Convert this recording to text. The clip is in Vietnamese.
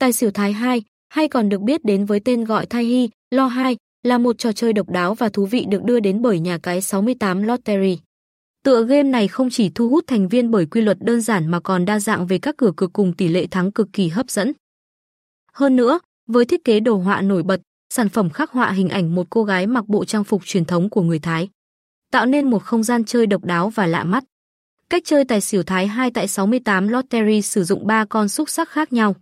Tài xỉu Thái 2, hay còn được biết đến với tên gọi Thai Hi, Lo 2, là một trò chơi độc đáo và thú vị được đưa đến bởi nhà cái 68 Lottery. Tựa game này không chỉ thu hút thành viên bởi quy luật đơn giản mà còn đa dạng về các cửa cực cùng tỷ lệ thắng cực kỳ hấp dẫn. Hơn nữa, với thiết kế đồ họa nổi bật, sản phẩm khắc họa hình ảnh một cô gái mặc bộ trang phục truyền thống của người Thái, tạo nên một không gian chơi độc đáo và lạ mắt. Cách chơi tài xỉu Thái 2 tại 68 Lottery sử dụng 3 con xúc sắc khác nhau.